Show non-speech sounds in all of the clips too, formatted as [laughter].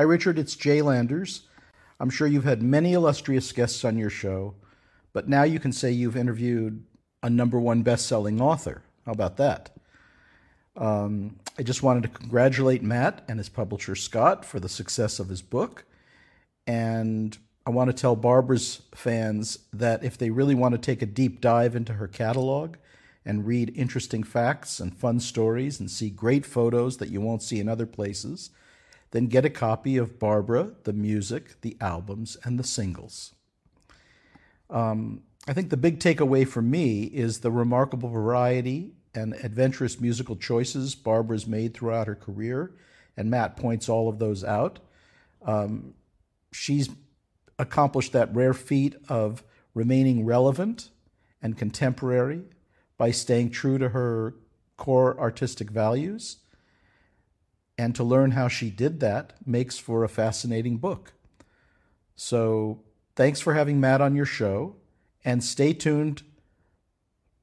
Hi, Richard. It's Jay Landers. I'm sure you've had many illustrious guests on your show, but now you can say you've interviewed a number one best selling author. How about that? Um, I just wanted to congratulate Matt and his publisher Scott for the success of his book. And I want to tell Barbra's fans that if they really want to take a deep dive into her catalog and read interesting facts and fun stories and see great photos that you won't see in other places, then get a copy of Barbra, the music, the albums, and the singles. Um, I think the big takeaway for me is the remarkable variety and adventurous musical choices Barbra's made throughout her career, and Matt points all of those out. Um, she's accomplished that rare feat of remaining relevant and contemporary by staying true to her core artistic values. And to learn how she did that makes for a fascinating book. So, thanks for having Matt on your show, and stay tuned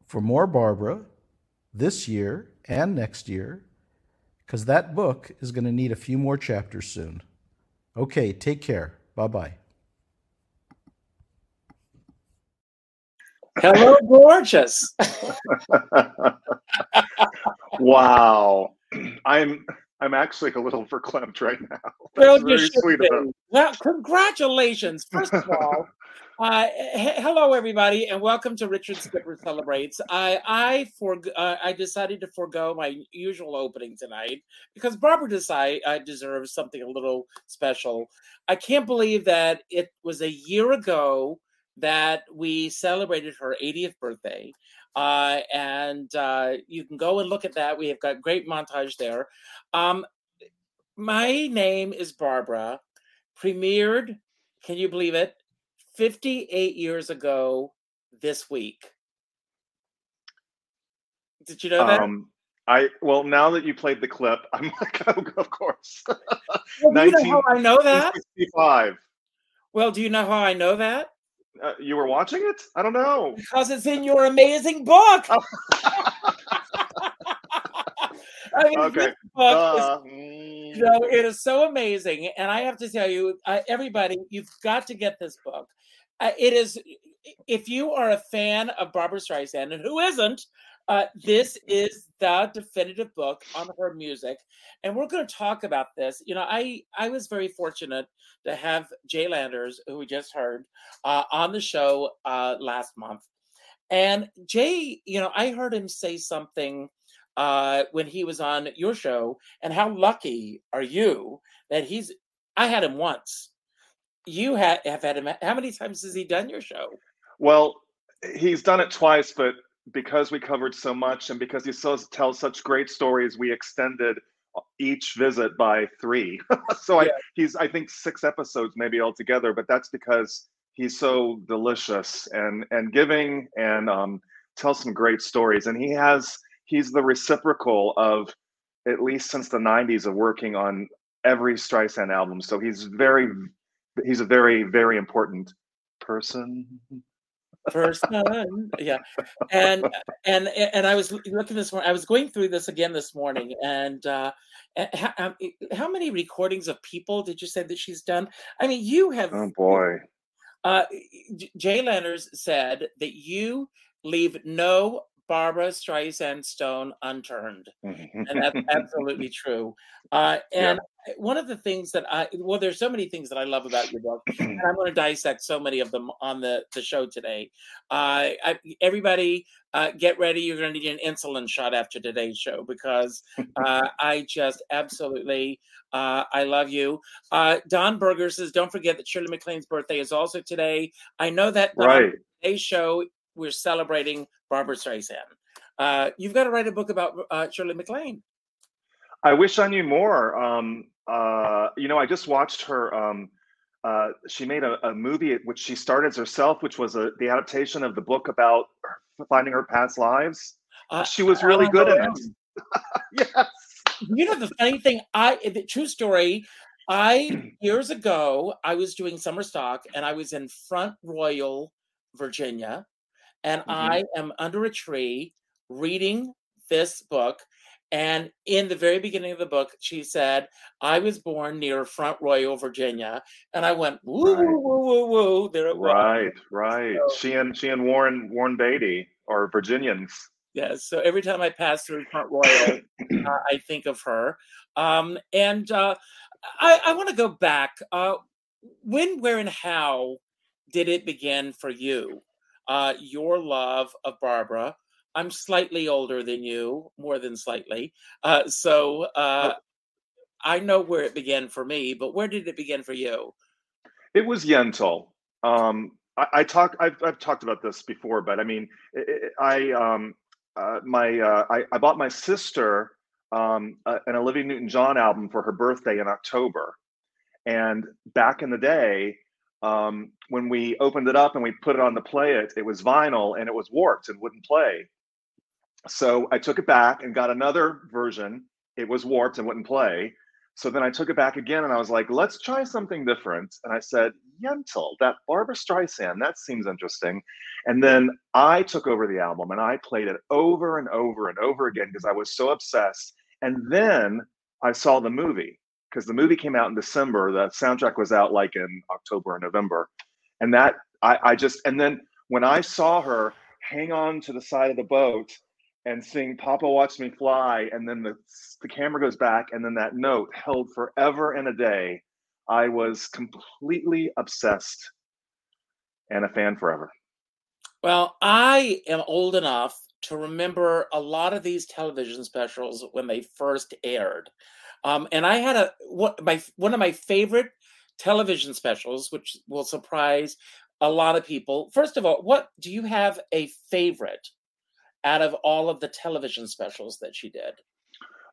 for more Barbra this year and next year, because that book is going to need a few more chapters soon. Okay, take care. Bye bye. Hello, gorgeous. [laughs] wow. I'm I'm actually a little [laughs] verklempt right now. Well, That's you very should sweet be. of. Well, congratulations, first of all. [laughs] Uh, he- hello, everybody, and welcome to Richard Skipper Celebrates. I I for uh, I decided to forego my usual opening tonight because Barbra decide uh, deserves something a little special. I can't believe that it was a year ago that we celebrated her 80th birthday. Uh, and uh, you can go and look at that. We have got great montage there. Um, my name is Barbra. Premiered, can you believe it? 58 years ago this week. Did you know that? Um, I well now that you played the clip, I'm [laughs] like, oh, of course. Well, do you know how I know that? 1965. Well, do you know how I know that? Uh, you were watching it? I don't know. Because it's in your amazing book. Oh. [laughs] I mean, Okay. this book is Uh, you know, it is so amazing, and I have to tell you, uh, everybody, you've got to get this book. Uh, it is, if you are a fan of Barbra Streisand, and who isn't, uh, this [laughs] is the definitive book on her music, and we're going to talk about this. You know, I I was very fortunate to have Jay Landers, who we just heard, uh, on the show uh, last month, and Jay, you know, I heard him say something uh, when he was on your show, and how lucky are you that he's? I had him once. You ha- have had him. How many times has he done your show? Well, he's done it twice, but because we covered so much and because he so, tells such great stories, we extended each visit by three. [laughs] so I, he's, I think, six episodes maybe altogether. But that's because he's so delicious and and giving and um, tells some great stories. And he has he's the reciprocal of at least since the '90s of working on every Streisand album. So he's very he's a very very important person. Person yeah. And and and i was looking this morning i was going through this again this morning and uh how, um, how many recordings of people did you say that she's done? I mean you have Oh boy. uh jay Landers said that you leave no barbra streisand stone unturned and that's [laughs] absolutely true. Uh, and one of the things that I well, there's so many things that I love about your book, and I'm going to [clears throat] dissect so many of them on the the show today. Uh, I, everybody, uh, get ready. You're going to need an insulin shot after today's show because uh, [laughs] I just absolutely uh, I love you. Uh, Don Berger says, "Don't forget that Shirley MacLaine's birthday is also today." I know that Don, Right. today's show we're celebrating Barbra Streisand. Uh, you've got to write a book about uh, Shirley MacLaine. I wish I knew more. Um, uh, you know, I just watched her. Um, uh, she made a, a movie which she started herself, which was a, the adaptation of the book about her finding her past lives. Uh, she was really good in it. [laughs] yes. You know the funny thing, I the true story. I [clears throat] years ago I was doing summer stock and I was in Front Royal, Virginia, and Mhm. I am under a tree reading this book. And in the very beginning of the book, she said, I was born near Front Royal, Virginia. And I went, woo, Right. woo, woo, woo, woo. There it was. Right, right. So- She and she and Warren Warren Beatty are Virginians. Yes. So every time I pass through Front Royal, uh, I think of her. Um, and uh, I, I want to go back. Uh, when, where, and how did it begin for you? Uh, your love of Barbra. I'm slightly older than you, more than slightly. Uh, so uh, I know where it began for me, but where did it begin for you? It was Yentl. Um, I, I talk. I've, I've talked about this before, but I mean, I, I um, uh, my uh, I, I bought my sister um, an Olivia Newton-John album for her birthday in October, and back in the day, um, when we opened it up and we put it on the play it, it was vinyl and it was warped and wouldn't play. So I took it back and got another version. It was warped and wouldn't play. So then I took it back again and I was like, let's try something different. And I said, Yentl, that Barbra Streisand, that seems interesting. And then I took over the album and I played it over and over and over again because I was so obsessed. And then I saw the movie because the movie came out in December. The soundtrack was out like in October or November. And that I, I just, and then when I saw her hang on to the side of the boat and sing Papa Watch Me Fly, and then the, the camera goes back, and then that note held forever and a day. I was completely obsessed and a fan forever. Well, I am old enough to remember a lot of these television specials when they first aired. Um, and I had a what my one of my favorite television specials, which will surprise a lot of people. First of all, what do you have a favorite out of all of the television specials that she did?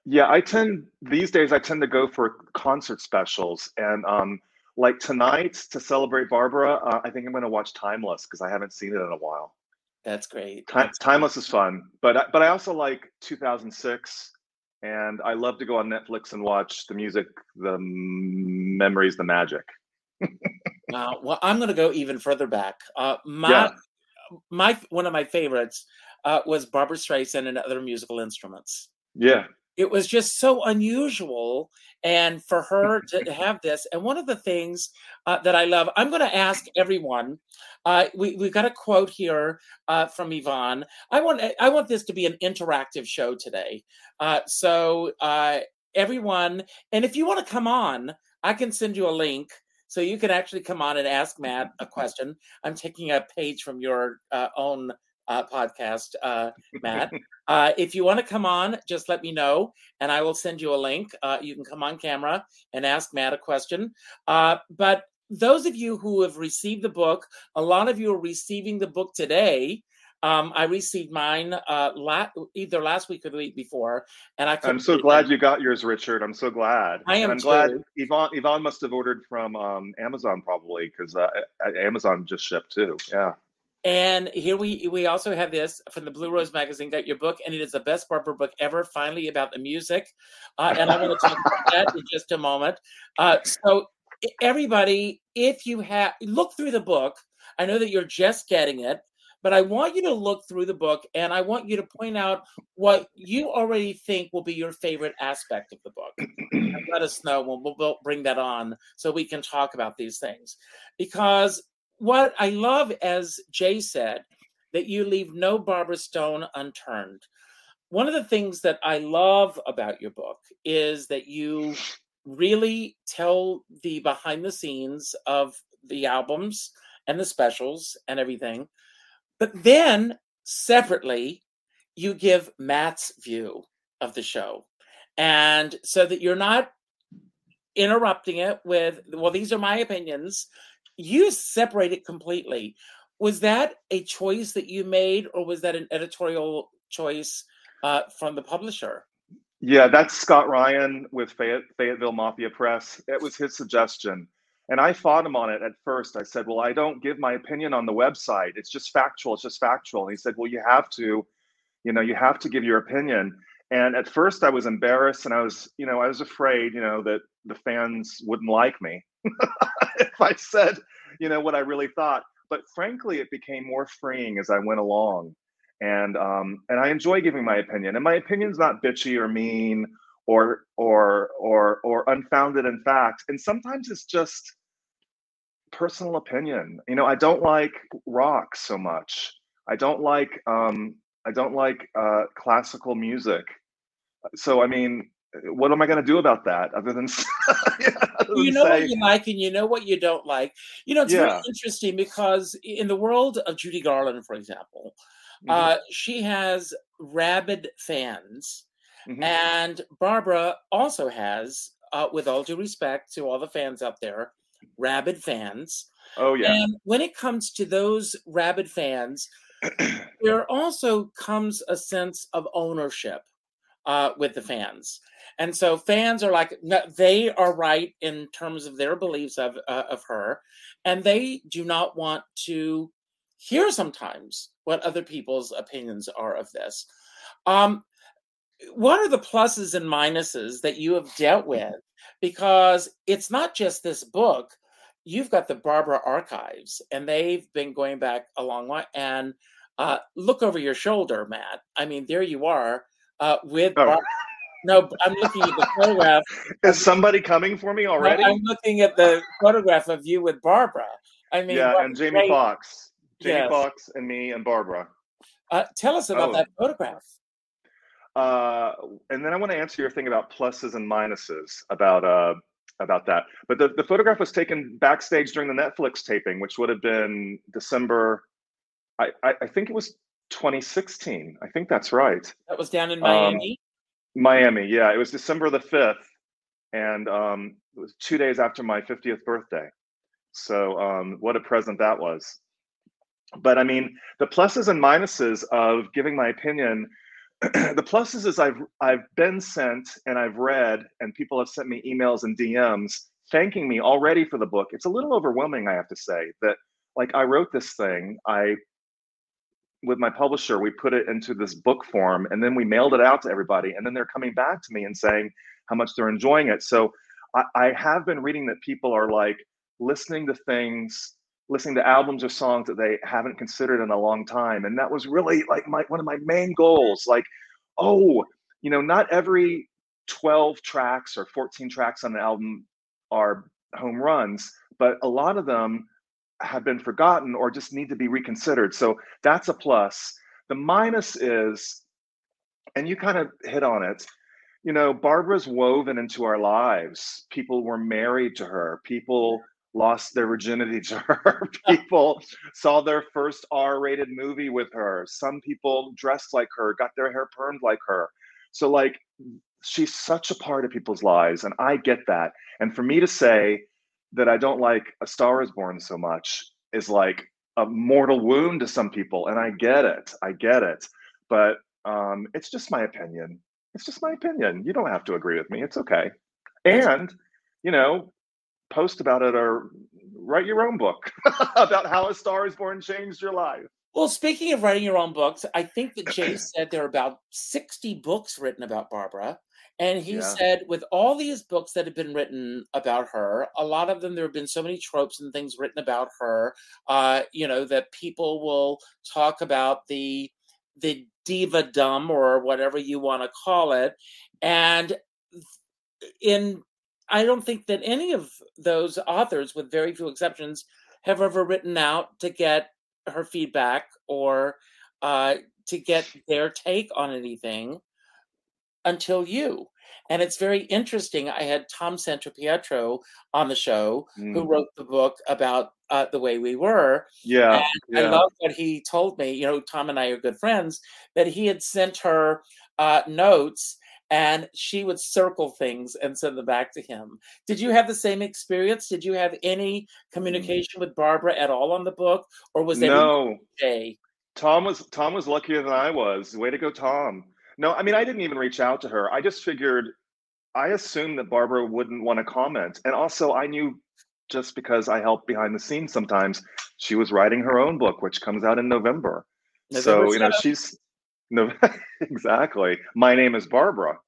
Yeah, I tend these days I tend to go for concert specials, and um, like tonight to celebrate Barbra, uh, I think I'm going to watch Timeless because I haven't seen it in a while. That's great. Ti- Timeless is fun, but but I also like 2006, and I love to go on Netflix and watch the music, the memories, the magic. [laughs] Uh, well, I'm going to go even further back. Uh, my Yeah. my one of my favorites uh, was Barbra Streisand and other musical instruments. Yeah, It was just so unusual, and for [laughs] her to have this. And one of the things uh, that I love, I'm going to ask everyone. Uh, we we've got a quote here uh, from Yvonne. I want I want this to be an interactive show today. Uh, so uh, everyone, and if you want to come on, I can send you a link. So you can actually come on and ask Matt a [laughs] question. I'm taking a page from your uh, own uh, podcast, uh, Matt. Uh, if you want to come on, just let me know, and I will send you a link. Uh, you can come on camera and ask Matt a question. Uh, but those of you who have received the book, a lot of you are receiving the book today. Um, I received mine uh, la- either last week or the week before, and I. I'm so glad them. you got yours, Richard. I'm so glad. I am And I'm glad too. Yvonne Yvonne must have ordered from um, Amazon probably because uh, Amazon just shipped too. Yeah. And here we we also have this from the Blue Rose magazine. Got your book, and it is the best Barbra book ever. Finally, about the music, uh, and I'm going to talk about that in just a moment. Uh, so, everybody, if you have look through the book, I know that you're just getting it, but I want you to look through the book, and I want you to point out what you already think will be your favorite aspect of the book. [clears throat] Let us know. We'll, we'll- we'll bring that on so we can talk about these things, because what I love, as Jay said, that you leave no Barbra Stone unturned. One of the things that I love about your book is that you really tell the behind the scenes of the albums and the specials and everything. But then separately, you give Matt's view of the show. And so that you're not interrupting it with, well, these are my opinions you separate it completely. was that a choice that you made, or was that an editorial choice uh, from the publisher? Yeah, that's Scott Ryan with Fayette, Fayetteville Mafia Press. It was his suggestion. And I fought him on it at first. I said, Well, I don't give my opinion on the website. It's just factual. It's just factual. And he said, Well, you have to, you know, you have to give your opinion. And at first I was embarrassed and I was, you know, I was afraid, you know, that the fans wouldn't like me if I said, you know, what I really thought. But frankly, it became more freeing as I went along. And um, and I enjoy giving my opinion. And my opinion's not bitchy or mean or or or or unfounded in fact. And sometimes it's just personal opinion. You know, I don't like rock so much. I don't like um, I don't like uh, classical music. So I mean, what am I going to do about that other than, [laughs] other you know say, what you like and you know what you don't like. You know, it's Yeah. very interesting because in the world of Judy Garland, for example, Mhm, uh, she has rabid fans, mhm. and Barbra also has, uh, with all due respect to all the fans out there, rabid fans. oh yeah, And when it comes to those rabid fans, there [clears throat] also comes a sense of ownership uh, with the fans. And so fans are like, no, they are right in terms of their beliefs of, uh, of her. And they do not want to hear sometimes what other people's opinions are of this. Um, what are the pluses and minuses that you have dealt with? Because it's not just this book. You've got the Barbra archives, and they've been going back a long way. And uh, look over your shoulder, Matt. I mean, there you are uh, with. Oh. Bar- no, I'm looking at the photograph. [laughs] is somebody coming for me already? I'm looking at the photograph of you with Barbra. I mean, yeah, and Jamie great- Foxx, Jamie Yes. Foxx, and me and Barbra. Uh, tell us about Oh. that photograph. Uh, and then I want to answer your thing about pluses and minuses about uh, about that. But the, the photograph was taken backstage during the Netflix taping, which would have been December. I, I, I think it was 2016. I think that's right. That was down in Um, Miami. Miami, yeah, it was December the 5th, and um, it was two days after my 50th birthday. So, um, what a present that was. But I mean, the pluses and minuses of giving my opinion. [clears throat] the pluses is I've I've been sent and I've read, and people have sent me emails and DMs thanking me already for the book. It's a little overwhelming, I have to say, that like I wrote this thing, I with my publisher, we put it into this book form and then we mailed it out to everybody. And then they're coming back to me and saying how much they're enjoying it. So I, I have been reading that people are like listening to things, listening to albums or songs that they haven't considered in a long time. And that was really like my one of my main goals. Like, oh, you know, not every 12 tracks or 14 tracks on an album are home runs, but a lot of them have been forgotten or just need to be reconsidered. So that's a plus. The minus is, and you kind of hit on it, you know, Barbra's woven into our lives. People were married to her, people lost their virginity to [laughs] her, people saw their first R rated movie with her. Some people dressed like her, got their hair permed like her. So, like, she's such a part of people's lives, and I get that. And for me to say, that I don't like A Star is Born so much is like a mortal wound to some people. And I get it. I get it. But um, it's just my opinion. It's just my opinion. You don't have to agree with me. It's okay. And, you know, post about it or write your own book [laughs] about how A Star is Born changed your life. Well, speaking of writing your own books, I think that Jay said there are about 60 books written about Barbra. And he Yeah. said, with all these books that have been written about her, a lot of them, there have been so many tropes and things written about her, uh, you know, that people will talk about the the diva dumb or whatever you want to call it. And in I don't think that any of those authors, with very few exceptions, have ever written out to get her feedback or uh, to get their take on anything until you. And it's very interesting. I had Tom Santopietro on the show who Mm. wrote the book about uh, the way we were. Yeah. And I love what he told me. You know, Tom and I are good friends. That he had sent her uh, notes, and she would circle things and send them back to him. Did you have the same experience? Did you have any communication with Barbra at all on the book, or was it no? Tom was Tom was luckier than I was. Way to go, Tom. No, I mean I didn't even reach out to her. I just figured I assumed that Barbra wouldn't want to comment. And also I knew just because I help behind the scenes sometimes, she was writing her own book, which comes out in November. November so, you know, 7th. she's no [laughs] exactly. My name is Barbra.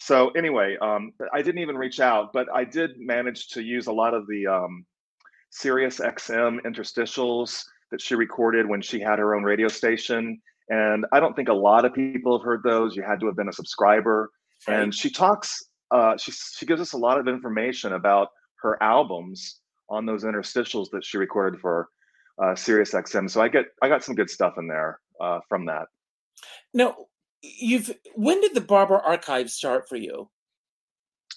So anyway, um, I didn't even reach out, but I did manage to use a lot of the um, Sirius XM interstitials that she recorded when she had her own radio station. And I don't think a lot of people have heard those. You had to have been a subscriber. Right. And she talks, uh, she, she gives us a lot of information about her albums on those interstitials that she recorded for uh, Sirius XM. So I get, I got some good stuff in there uh, from that. Now, you've when did the Barbra Archive start for you?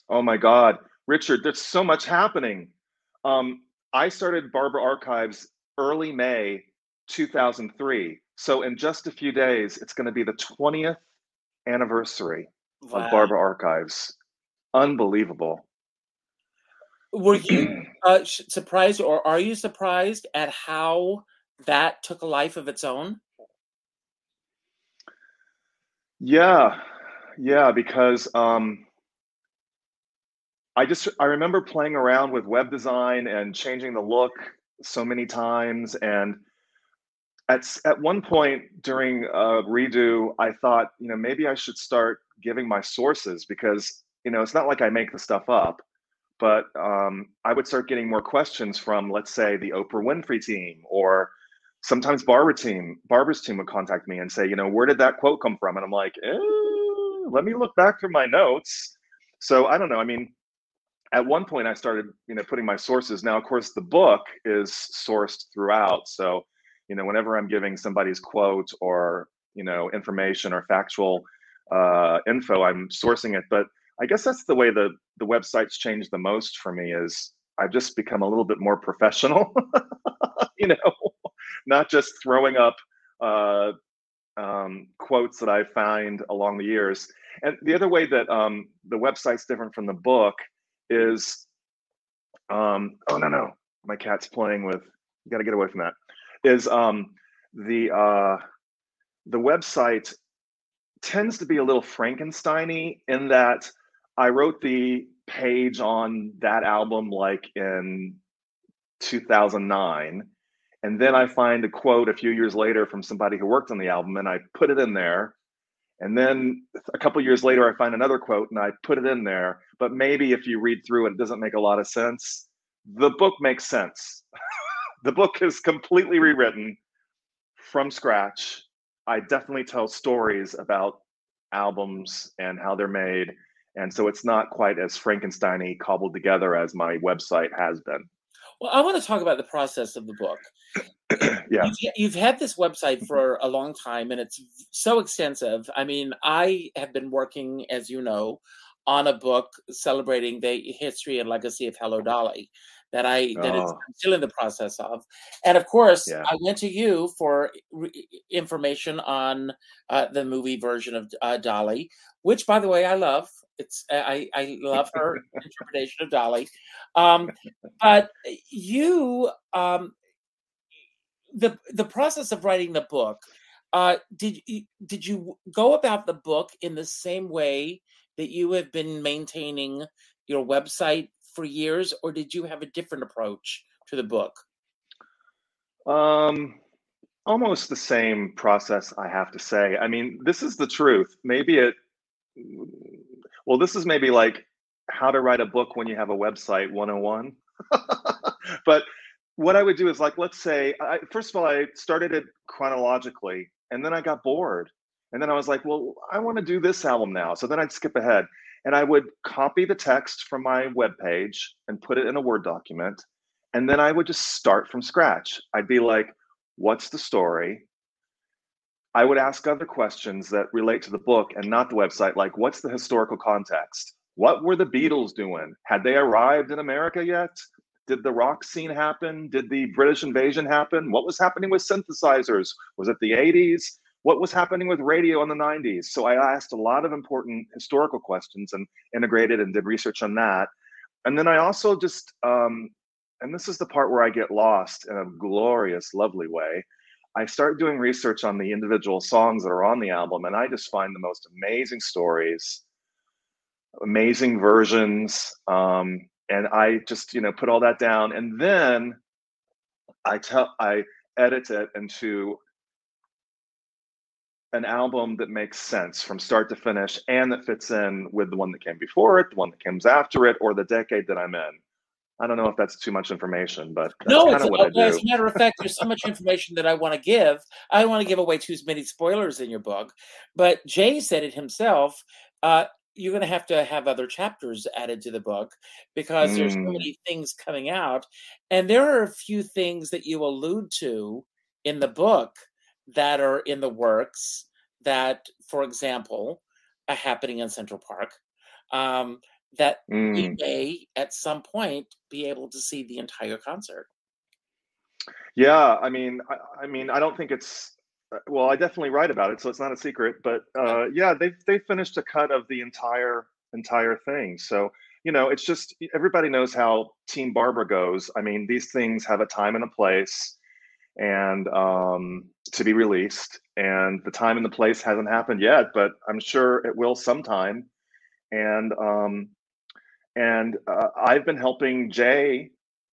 Oh my God, Richard, there's so much happening. Um, I started Barbra Archives early May 2003. So in just a few days, it's going to be the 20th anniversary Wow. of Barbra Archives. Unbelievable. Were you [clears throat] uh, surprised, or are you surprised at how that took a life of its own? Yeah, yeah, because um, I just I remember playing around with web design and changing the look so many times, and at at one point during a redo, I thought, you know, maybe I should start giving my sources because you know it's not like I make the stuff up, but um, I would start getting more questions from, let's say, the Oprah Winfrey team or sometimes Barbra team, Barbra's team would contact me and say, you know, where did that quote come from? And I'm like, eh, let me look back through my notes. So I don't know. I mean, at one point I started, you know, putting my sources. Now, of course, the book is sourced throughout. So, you know, whenever I'm giving somebody's quote or, you know, information or factual uh, info, I'm sourcing it. But I guess that's the way the the website's changed the most for me is I've just become a little bit more professional. [laughs] you know, not just throwing up uh, um, quotes that I find along the years. And the other way that um, the website's different from the book is, um, oh no no, my cat's playing with. You got to get away from that. Is um, the uh, the website tends to be a little Frankensteiny in that I wrote the page on that album like in 2009 and then I find a quote a few years later from somebody who worked on the album and I put it in there. And then a couple years later, I find another quote and I put it in there. But maybe if you read through it, it doesn't make a lot of sense. The book makes sense. [laughs] the book is completely rewritten from scratch. I definitely tell stories about albums and how they're made. And so it's not quite as Frankenstein cobbled together as my website has been. Well, I want to talk about the process of the book. [clears throat] yeah. You've, you've had this website for a long time and it's so extensive. I mean, I have been working, as you know, on a book celebrating the history and legacy of Hello Dolly that I that Oh. I'm still in the process of. And of course, Yeah. I went to you for re- information on uh, the movie version of uh, Dolly, which, by the way, I love. It's I I love her [laughs] interpretation of Dolly. Um, but you um, the the process of writing the book uh did did you go about the book in the same way that you have been maintaining your website for years or did you have a different approach to the book Um, almost the same process, I have to say. I mean, this is the truth. Maybe it, well, this is maybe like how to write a book when you have a website 101. [laughs] but what I would do is like, let's say, I, first of all, I started it chronologically and then I got bored. And then I was like, well, I want to do this album now. So then I'd skip ahead and I would copy the text from my webpage and put it in a Word document. And then I would just start from scratch. I'd be like, what's the story? I would ask other questions that relate to the book and not the website, like, what's the historical context? What were the Beatles doing? Had they arrived in America yet? Did the rock scene happen? Did the British invasion happen? What was happening with synthesizers? Was it the 80s? What was happening with radio in the 90s. So I asked a lot of important historical questions and integrated and did research on that. And then I also just, um, and this is the part where I get lost in a glorious, lovely way. I start doing research on the individual songs that are on the album, and I just find the most amazing stories, amazing versions. Um, and I just, you know, put all that down. And then I tell I edit it into an album that makes sense from start to finish and that fits in with the one that came before it, the one that comes after it, or the decade that I'm in. I don't know if that's too much information, but that's no, it's, of what I uh, as a matter of fact, there's so much information that I want to give. I don't want to give away too many spoilers in your book, but Jay said it himself. Uh, you're going to have to have other chapters added to the book because there's so Mm. many things coming out, and there are a few things that you allude to in the book that are in the works. That, for example, are happening in Central Park. Um, that we Mm. may at some point be able to see the entire concert. Yeah, I mean, I, I mean, I don't think it's uh, well. I definitely write about it, so it's not a secret. But uh, yeah, they they finished a cut of the entire entire thing. So you know, it's just everybody knows how Team Barbra goes. I mean, these things have a time and a place, and um, to be released. And the time and the place hasn't happened yet, but I'm sure it will sometime. And um, and uh, I've been helping Jay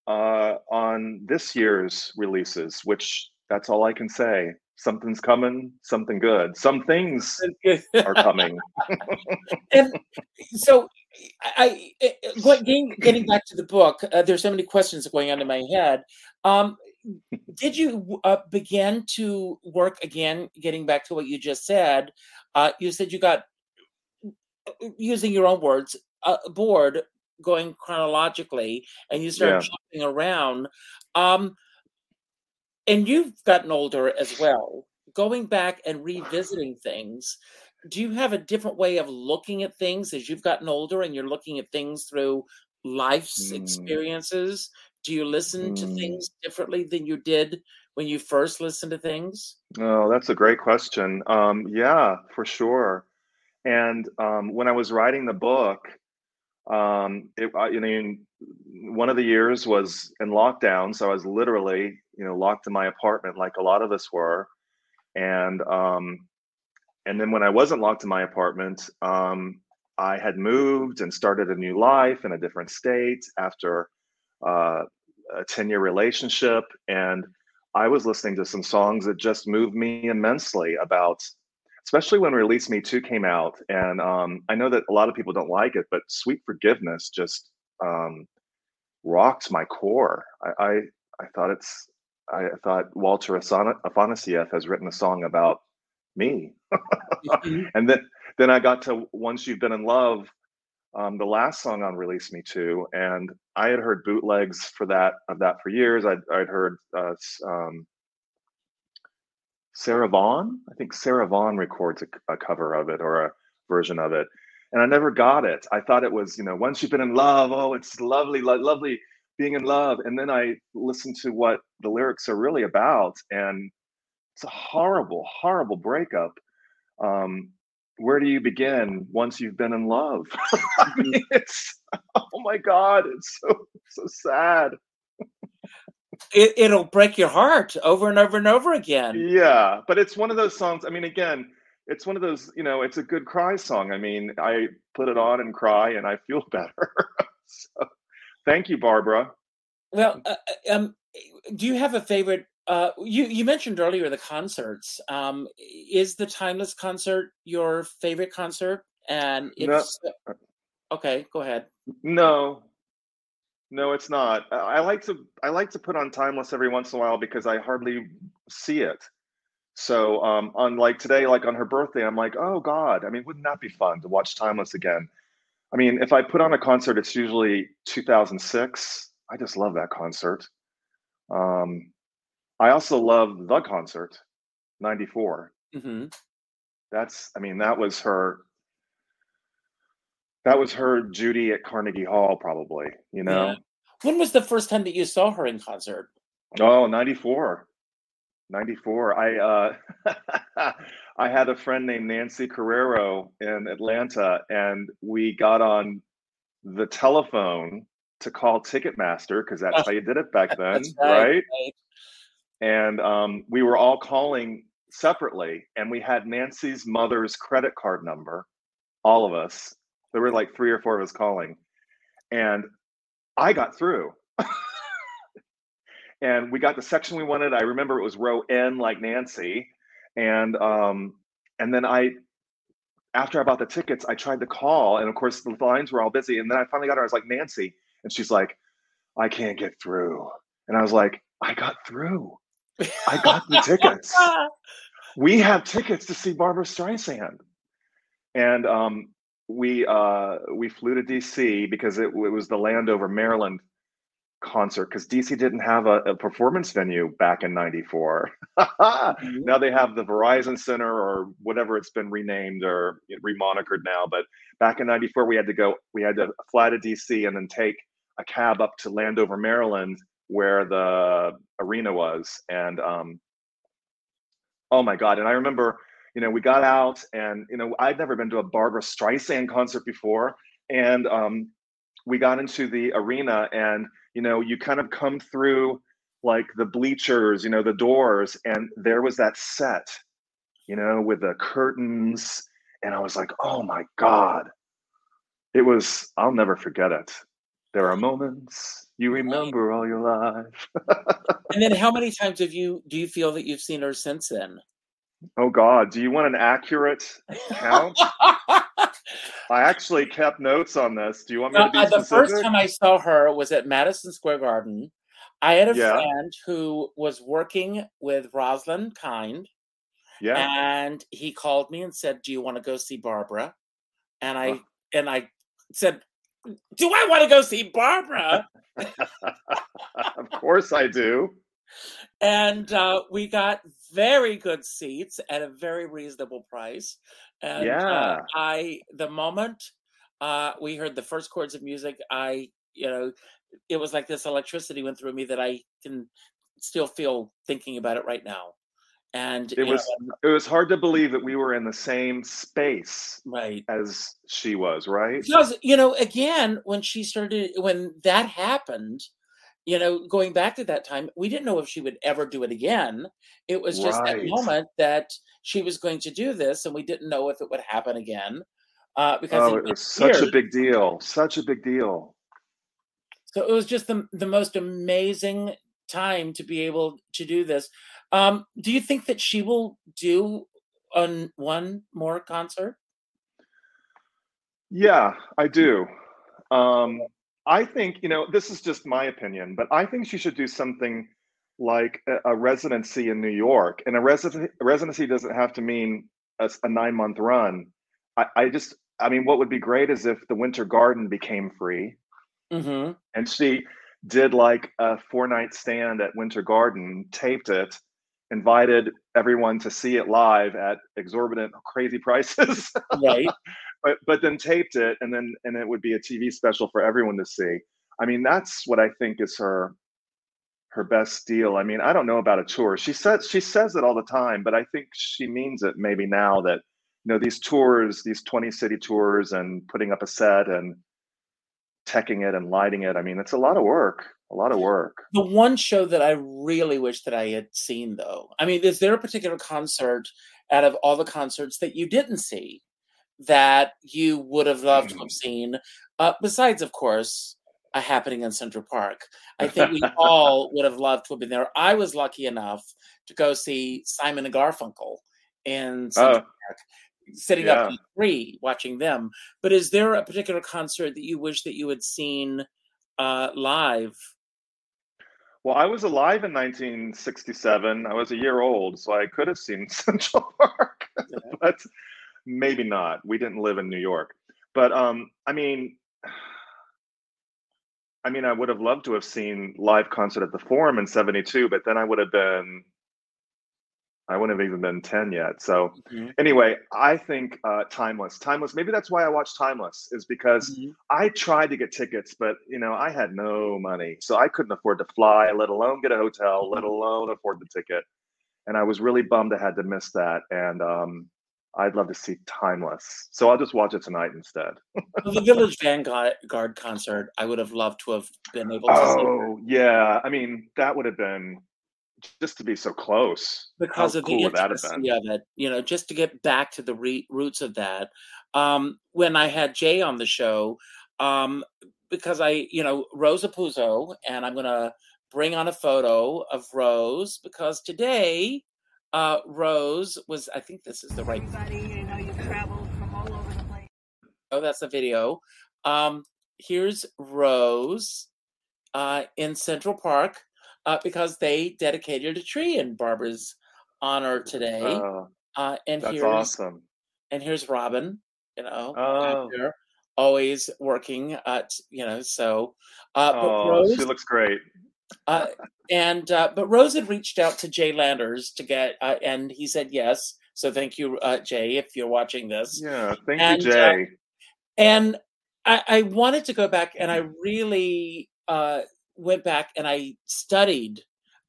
uh, on this year's releases, which that's all I can say. Something's coming, something good. Some things [laughs] are coming. and so I, I getting, getting back to the book, uh, there's so many questions going on in my head. Um, did you uh, begin to work again? Getting back to what you just said, uh, you said you got using your own words uh, bored going chronologically, and you started Yeah. jumping around. Um, and you've gotten older as well. Going back and revisiting things, do you have a different way of looking at things as you've gotten older and you're looking at things through life's Mm. experiences? Do you listen to Mm. things differently than you did when you first listened to things? Oh, that's a great question. Um, yeah, for sure. And um, when I was writing the book, um, it, I, I mean, one of the years was in lockdown, so I was literally, you know, locked in my apartment, like a lot of us were. And um, and then when I wasn't locked in my apartment, um, I had moved and started a new life in a different state after uh, a ten-year relationship, and I was listening to some songs that just moved me immensely about, especially when Release Me 2 came out. And um, I know that a lot of people don't like it, but Sweet Forgiveness just um, rocked my core. I, I, I thought it's, I thought Walter Afana- Afanasieff has written a song about me. [laughs] Mhm. and then, then I got to Once You've Been in Love, um, the last song on Release Me 2, and I had heard bootlegs for that of that for years. I'd, I'd heard uh, um, Sarah Vaughan. I think Sarah Vaughan records a, a cover of it or a version of it, and I never got it. I thought it was, you know, once you've been in love, oh, it's lovely, lo- lovely being in love. And then I listened to what the lyrics are really about, and it's a horrible, horrible breakup. Um, where do you begin once you've been in love? [laughs] I mean, it's oh my god, it's so so sad. It, it'll break your heart over and over and over again. Yeah, but it's one of those songs. I mean, again, it's one of those. You know, it's a good cry song. I mean, I put it on and cry, and I feel [laughs] better. so, thank you, Barbra. Well, uh, uh, um, do you have a favorite? Uh, you you mentioned earlier the concerts. Um, is the Timeless concert your favorite concert? And if No. okay, go ahead. No, no, it's not. I I like to I like to put on Timeless every once in a while because I hardly see it. So um, on like today, like on her birthday, I'm like, oh God. I mean, wouldn't that be fun to watch Timeless again? I mean, if I put on a concert, it's usually 2006. I just love that concert. Um, I also love the concert, 94. hmm That's, I mean, that was her. That was her Judy at Carnegie Hall, probably. You know. Yeah. When was the first time that you saw her in concert? Oh, 94. 94. I uh [laughs] I had a friend named Nancy Carrero in Atlanta, and we got on the telephone to call Ticketmaster because that's how you did it back [laughs] then, That's right? right. And um, we were all calling separately, and we had Nancy's mother's credit card number, all of us. There were like three or four of us calling, and I got through. [laughs] and we got the section we wanted. I remember it was row N, like Nancy, and um, and then I, after I bought the tickets, I tried to call, and of course the lines were all busy. And then I finally got her. I was like Nancy, and she's like, I can't get through. And I was like, I got through. [laughs] I got the tickets. [laughs] We have tickets to see Barbra Streisand, and um, we uh, we flew to DC because it, it was the Landover, Maryland concert because DC didn't have a, a performance venue back in '94. [laughs] Mhm. now they have the Verizon Center or whatever it's been renamed or remonikered now. But back in '94, we had to go. We had to fly to DC and then take a cab up to Landover, Maryland, where the arena was. And um, oh my god! And I remember, you know, we got out, and you know, I'd never been to a Barbra Streisand concert before, and um, we got into the arena, and you know, you kind of come through like the bleachers, you know, the doors, and there was that set, you know, with the curtains, and I was like, oh my god, it was. I'll never forget it. There are moments you remember all your life. [laughs] And then, how many times have you do you feel that you've seen her since then? Oh God, do you want an accurate count? [laughs] I actually kept notes on this. Do you want me to be uh, the specific? first time I saw her was at Madison Square Garden. I had a Yeah. friend who was working with Roslyn Kind, yeah. and he called me and said, "Do you want to go see Barbra?" And I Huh. and I said, "Do I want to go see Barbra?" of course I do. and uh, we got very good seats at a very reasonable price. And uh, Yeah. I, the moment uh, we heard the first chords of music, I, you know, it was like this electricity went through me that I can still feel thinking about it right now. And It was it was hard to believe that we were in the same space right. as she was, right? Because you know, again, when she started, when that happened, you know, going back to that time, we didn't know if she would ever do it again. It was just that moment that she was going to do this, and we didn't know if it would happen again. Uh, because Oh, it it was was such a big deal. Such a big deal. So it was just the the most amazing time to be able to do this. Um, do you think that she will do on one more concert? Yeah, I do. Um, I think, you know, this is just my opinion, but I think she should do something like a, a residency in New York. And a, resi- a residency doesn't have to mean a nine month run. I, I just, I mean, what would be great is if the Winter Garden became free Mm-hmm. and she did like a four night stand at Winter Garden, taped it, invited everyone to see it live at exorbitant, crazy prices. [laughs] Right. but but then taped it and then and it would be a TV special for everyone to see. I mean, that's what I think is her her best deal. I mean, I don't know about a tour. She says she says it all the time, but I think she means it maybe now that you know these tours, these 20 city tours and putting up a set and teching it and lighting it. I mean, it's a lot of work. A lot of work. The one show that I really wish that I had seen, though, I mean, is there a particular concert out of all the concerts that you didn't see that you would have loved to have seen? Uh, besides, of course, a happening in Central Park. I think we [laughs] all would have loved to have been there. I was lucky enough to go see Simon and Garfunkel in Central Oh. Park, sitting up in three watching them. But is there a particular concert that you wish that you had seen uh, live? Well, I was alive in 1967. I was a year old, so I could have seen [laughs] Central Park, [laughs] but maybe not. We didn't live in New York. But um, I mean, [sighs] I mean, I would have loved to have seen live concert at the Forum in '72, but then I would have been, I wouldn't have even been 10 yet. So Mhm. anyway, I think uh, Timeless, Timeless. Maybe that's why I watched Timeless, is because Mhm. I tried to get tickets, but you know, I had no money, so I couldn't afford to fly, let alone get a hotel, let alone afford the ticket. and I was really bummed I had to miss that. And um, I'd love to see Timeless, so I'll just watch it tonight instead. Well, the Village Vanguard concert, I would have loved to have been able to see Oh yeah, I mean that would have been just to be so close. because How of cool the would that have intimacy been? of it. You know, just to get back to the re- roots of that. Um, when I had Jay on the show, um, because I, you know, Rosa Puzo, and I'm going to bring on a photo of Rose because today, uh, Rose was, I think this is the right Everybody, you know, you've traveled from all over the place. Oh, that's the video. Um, here's Rose uh, in Central Park uh, because they dedicated a tree in Barbra's honor today. Oh, Uh, and that's here's awesome. and here's Robin. You know, Oh. always working. At you know, so uh, but Oh, Rose she looks great. uh, [laughs] and uh, but Rose had reached out to Jay Landers to get, uh, and he said yes. So thank you, uh, Jay, if you're watching this. Yeah, thank And, you, Jay. and I, I wanted to go back and I really uh, went back and I studied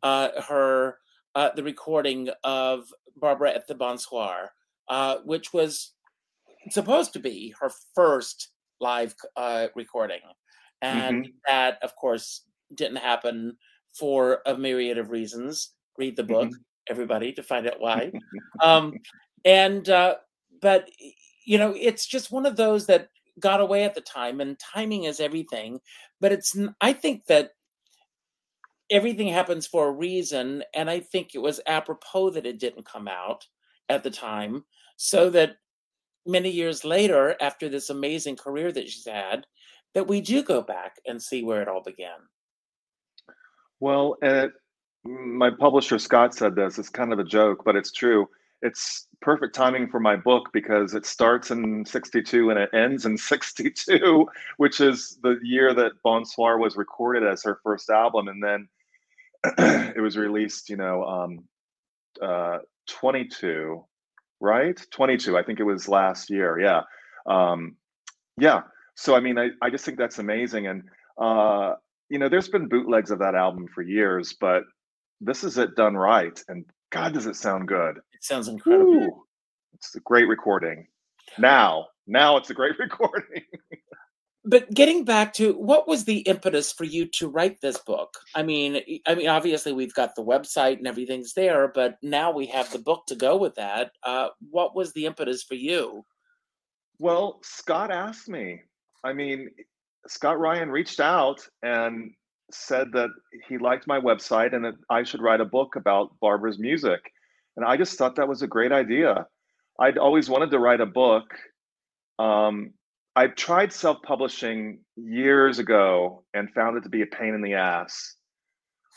uh, her uh, the recording of Barbra at the Bonsoir, uh, which was supposed to be her first live uh, recording, and that of course didn't happen for a myriad of reasons. Read the book, everybody, to find out why. [laughs] um, and uh, but you know, it's just one of those that got away at the time, and timing is everything. But it's i think that everything happens for a reason, and I think it was apropos that it didn't come out at the time, so that many years later, after this amazing career that she's had, that we do go back and see where it all began. Well, uh, it, my publisher Scott said this. It's kind of a joke, but it's true. It's perfect timing for my book because it starts in 62 and it ends in [laughs] 62, which is the year that Bonsoir was recorded as her first album. And then [clears throat] it was released, you know, um, uh, 22, right? 22. I think it was last year. Yeah. Um, yeah. So, I mean, I, I just think that's amazing. And, uh, you know, there's been bootlegs of that album for years, but this is it done right. And God, does it sound good? It sounds incredible. Woo! It's a great recording. Now, now it's a great [laughs] recording. but getting back to what was the impetus for you to write this book i mean i mean obviously we've got the website and everything's there but now we have the book to go with that uh, what was the impetus for you Well, Scott asked me. I mean, Scott Ryan reached out and said that he liked my website and that I should write a book about Barbra's music. And I just thought that was a great idea. I'd always wanted to write a book. Um, I tried self publishing years ago and found it to be a pain in the ass.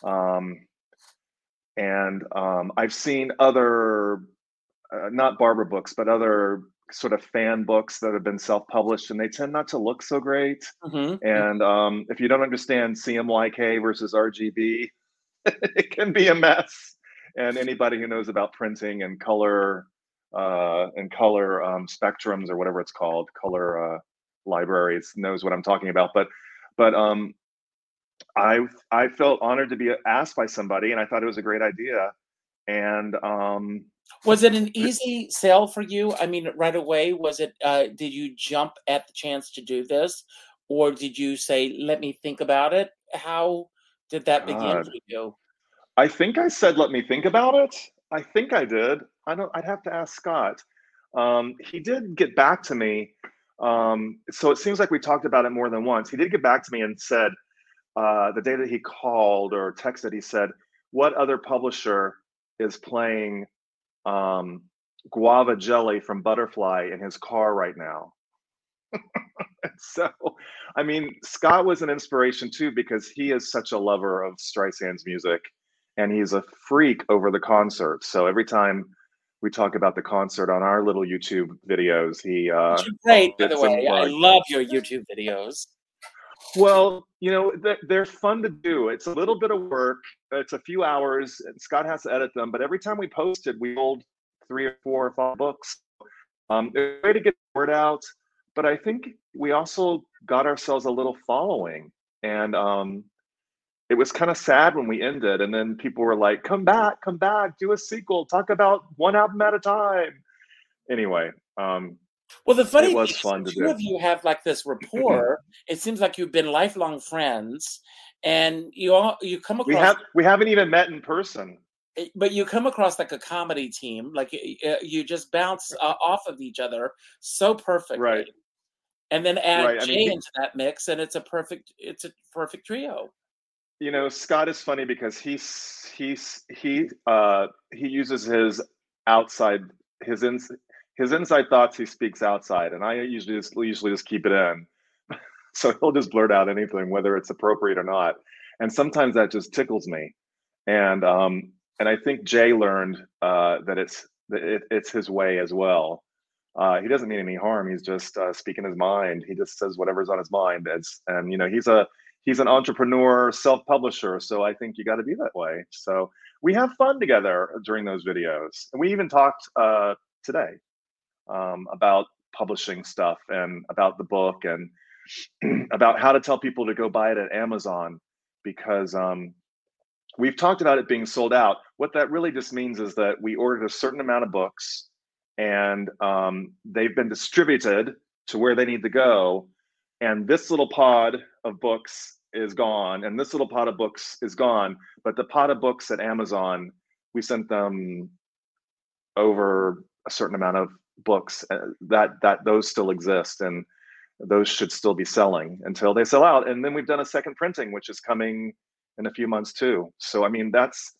Um, and um, I've seen other, uh, not Barbra books, but other sort of fan books that have been self-published and they tend not to look so great Mhm. and um, if you don't understand cmyk versus rgb [laughs] it can be a mess and anybody who knows about printing and color uh, and color um, spectrums or whatever it's called color uh, libraries knows what i'm talking about. But but um, i i felt honored to be asked by somebody and i thought it was a great idea. And um, was it an easy sale for you? I mean right away was it uh, did you jump at the chance to do this? Or did you say let me think about it how did that begin God. for you I think I said, "Let me think about it." I think I did. I don't. I'd have to ask Scott. Um, he did get back to me. Um, so it seems like we talked about it more than once. He did get back to me and said uh, the day that he called or texted, he said, "What other publisher is playing um, Guava Jelly from Butterfly in his car right now?" [laughs] so, I mean, Scott was an inspiration too because he is such a lover of Streisand's music and he's a freak over the concert. So every time we talk about the concert on our little YouTube videos, he uh great by the way i love your youtube videos well, you know, they're, fun to do. It's a little bit of work. It's a few hours. And Scott has to edit them, but every time we posted, we sold three or four or five books. Um, it's a way to get the word out, but I think we also got ourselves a little following, and um, it was kind of sad when we ended, and then people were like, "Come back, come back, do a sequel, talk about one album at a time." Anyway, um, Well, the funny It was thing is fun the two do. of you have like this rapport. [clears throat] it seems like you've been lifelong friends, and you all you come across. we have we haven't even met in person. but you come across like a comedy team. Like y- y- you just bounce uh, off of each other so perfectly. Right. And then add Right, I Jay mean, into that mix, and it's a perfect. It's a perfect trio. You know scott is funny because he's he's he uh he uses his outside his ins his inside thoughts he speaks outside and i usually just usually just keep it in [laughs] so he'll just blurt out anything whether it's appropriate or not and sometimes that just tickles me and um and i think jay learned uh that it's that it, it's his way as well uh, he doesn't mean any harm. He's just uh, speaking his mind. He just says whatever's on his mind. It's, and you know, he's a he's an entrepreneur, self-publisher. So I think you got to be that way. So we have fun together during those videos, and we even talked uh, today um, about publishing stuff and about the book and [clears throat] about how to tell people to go buy it at Amazon because um, we've talked about it being sold out. What that really just means is that we ordered a certain amount of books and um, they've been distributed to where they need to go. And this little pod of books is gone, and this little pot of books is gone. But the pot of books at Amazon, we sent them over a certain amount of books uh, that that those still exist, and those should still be selling until they sell out. And then we've done a second printing, which is coming in a few months too. So I mean, that's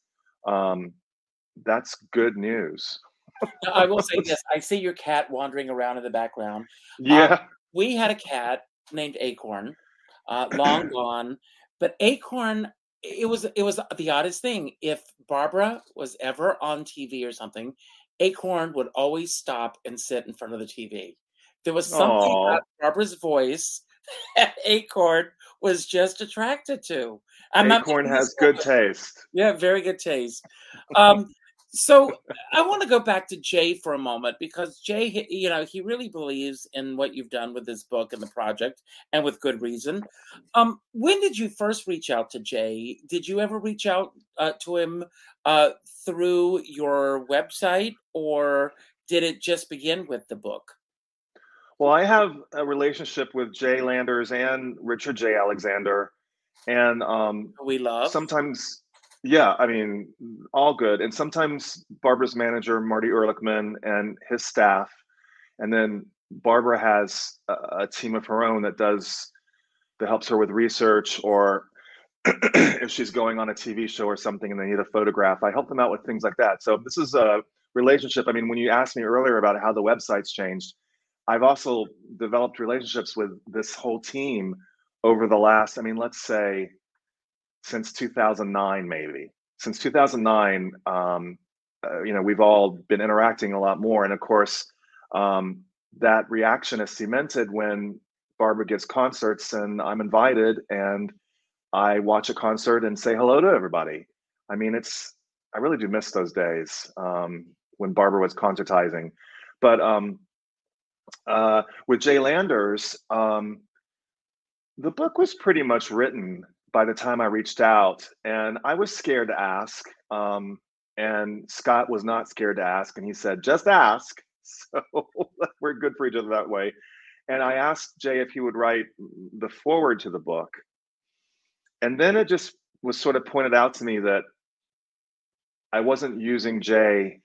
um, that's good news. Now, I will say this: I see your cat wandering around in the background. [laughs] Yeah. We had a cat named Acorn, uh, long gone, but Acorn. It was it was the oddest thing. If Barbra was ever on TV or something, Acorn would always stop and sit in front of the TV. There was something Aw. about Barbra's voice [laughs] that Acorn was just attracted to. I'm Acorn has good taste. Yeah, very good taste. Um, so I want to go back to Jay for a moment because Jay, you know, he really believes in what you've done with this book and the project, and with good reason. Um, when did you first reach out to Jay? Did you ever reach out uh, to him uh, through your website, or did it just begin with the book? Well, I have a relationship with Jay Landers and Richard Jay-Alexander, and um, We love. sometimes, yeah, I mean, all good. And sometimes Barbra's manager, Marty Ehrlichman, and his staff, and then Barbara has a, a team of her own that does that helps her with research or [clears throat] if she's going on a TV show or something and they need a photograph, I help them out with things like that. So this is a relationship. I mean, when you asked me earlier about how the website's changed, I've also developed relationships with this whole team over the last, I mean, let's say since 2009, maybe. Since 2009, um, uh, you know, we've all been interacting a lot more. And of course, um, that reaction is cemented when Barbra gives concerts and I'm invited and I watch a concert and say hello to everybody. I mean, it's, I really do miss those days um, when Barbra was concertizing. But um, uh, with Jay Landers, um, the book was pretty much written by the time I reached out, and I was scared to ask. Um, and Scott was not scared to ask, and he said, "Just ask." [laughs] So we're good for each other that way. And I asked Jay if he would write the forward to the book, and then it just was sort of pointed out to me that I wasn't using Jay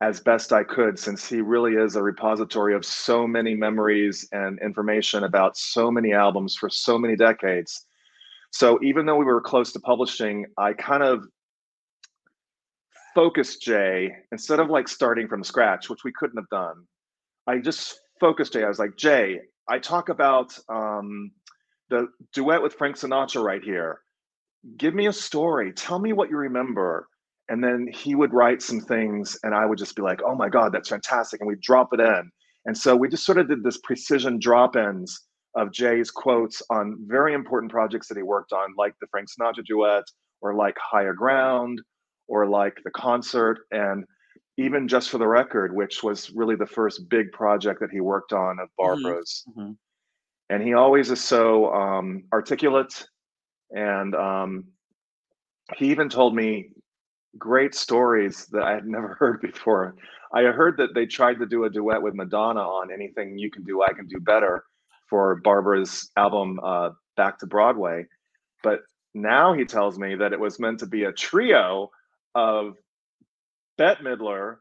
as best I could since he really is a repository of so many memories and information about so many albums for so many decades. So even though we were close to publishing, I kind of focused Jay instead of like starting from scratch, which we couldn't have done. I just focused Jay. I was like, Jay, I talk about um, the duet with Frank Sinatra right here. Give me a story. Tell me what you remember and then he would write some things and i would just be like oh my god that's fantastic and we'd drop it in and so we just sort of did this precision drop-ins of jay's quotes on very important projects that he worked on like the frank sinatra duet or like higher ground or like the concert and even just for the record which was really the first big project that he worked on of barbra's Mhm. and he always is so um, articulate and um, he even told me great stories that I had never [laughs] heard before. I heard that they tried to do a duet with Madonna on "Anything You Can Do, I Can Do Better" for Barbra's album uh, "Back to Broadway," but now he tells me that it was meant to be a trio of Bette Midler,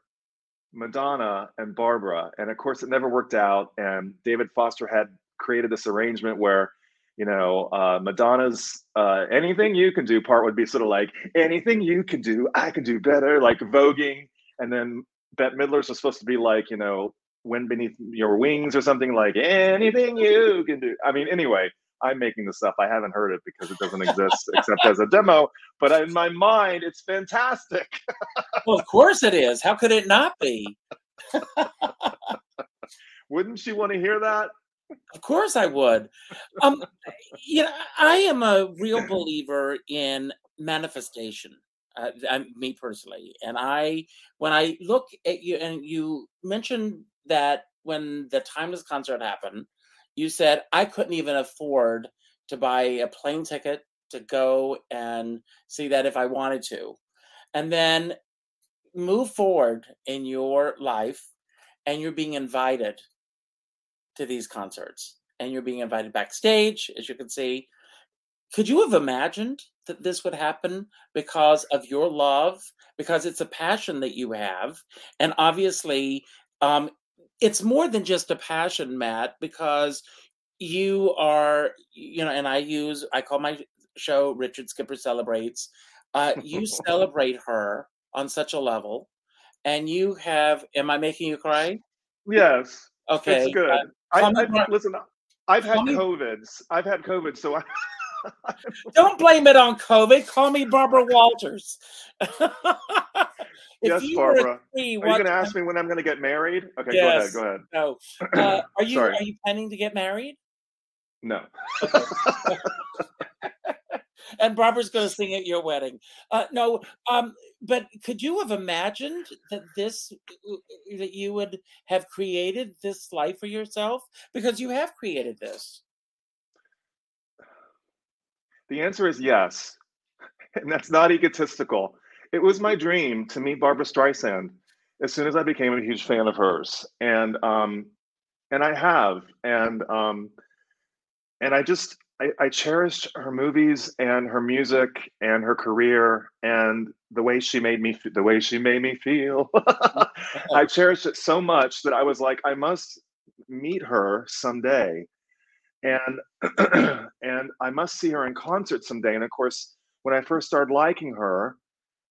Madonna, and Barbara. And of course, it never worked out. And David Foster had created this arrangement where, you know, uh, Madonna's uh, "Anything You Can Do" part would be sort of like "Anything you can do, I can do better," like voguing. And then Bette Midler's was supposed to be like, you know, "Wind Beneath Your Wings" or something like "Anything you can do." I mean, anyway. I'm making this up. I haven't heard it because it doesn't exist [laughs] except as a demo. But in my mind, it's fantastic. Well, of course it is. How could it not be? Wouldn't you want to hear that? Of course I would. Um, you know, I am a real [clears throat] believer in manifestation. Uh, I, me personally, and I, when I look at you, and you mentioned that when the Timeless concert happened, you said I couldn't even afford to buy a plane ticket to go and see that if I wanted to, and then move forward in your life, and you're being invited to these concerts and you're being invited backstage, as you can see. Could you have imagined that this would happen because of your love? Because it's a passion that you have. And obviously, um, it's more than just a passion, Matt, because you are, you know, and I use, I call my show Richard Skipper Celebrates. Uh, you [laughs] celebrate her on such a level. And you have, am I making you cry? Yes. Okay. It's good. uh, I, I, Bar- listen, I've had me- COVIDs. I've had COVID, so [laughs] I. Don't blame it on COVID. Call me Barbara Walters. [laughs] Yes, you were a Barbara. tree, Are you going to ask me when I'm going to get married? Okay, Yes. go ahead. No. Go Uh, ahead. [clears throat] are you are you planning to get married? No. [laughs] And Barbra's going to sing at your wedding. Uh, no, um, but could you have imagined that this that you would have created this life for yourself because you have created this? The answer is yes. [laughs] And that's not egotistical. It was my dream to meet Barbra Streisand as soon as I became a huge fan of hers. And um and I have. And um and I just I, I cherished her movies and her music and her career and the way she made me the way she made me feel. [laughs] I cherished it so much that I was like, I must meet her someday. And [clears throat] and I must see her in concert someday. And of course, when I first started liking her,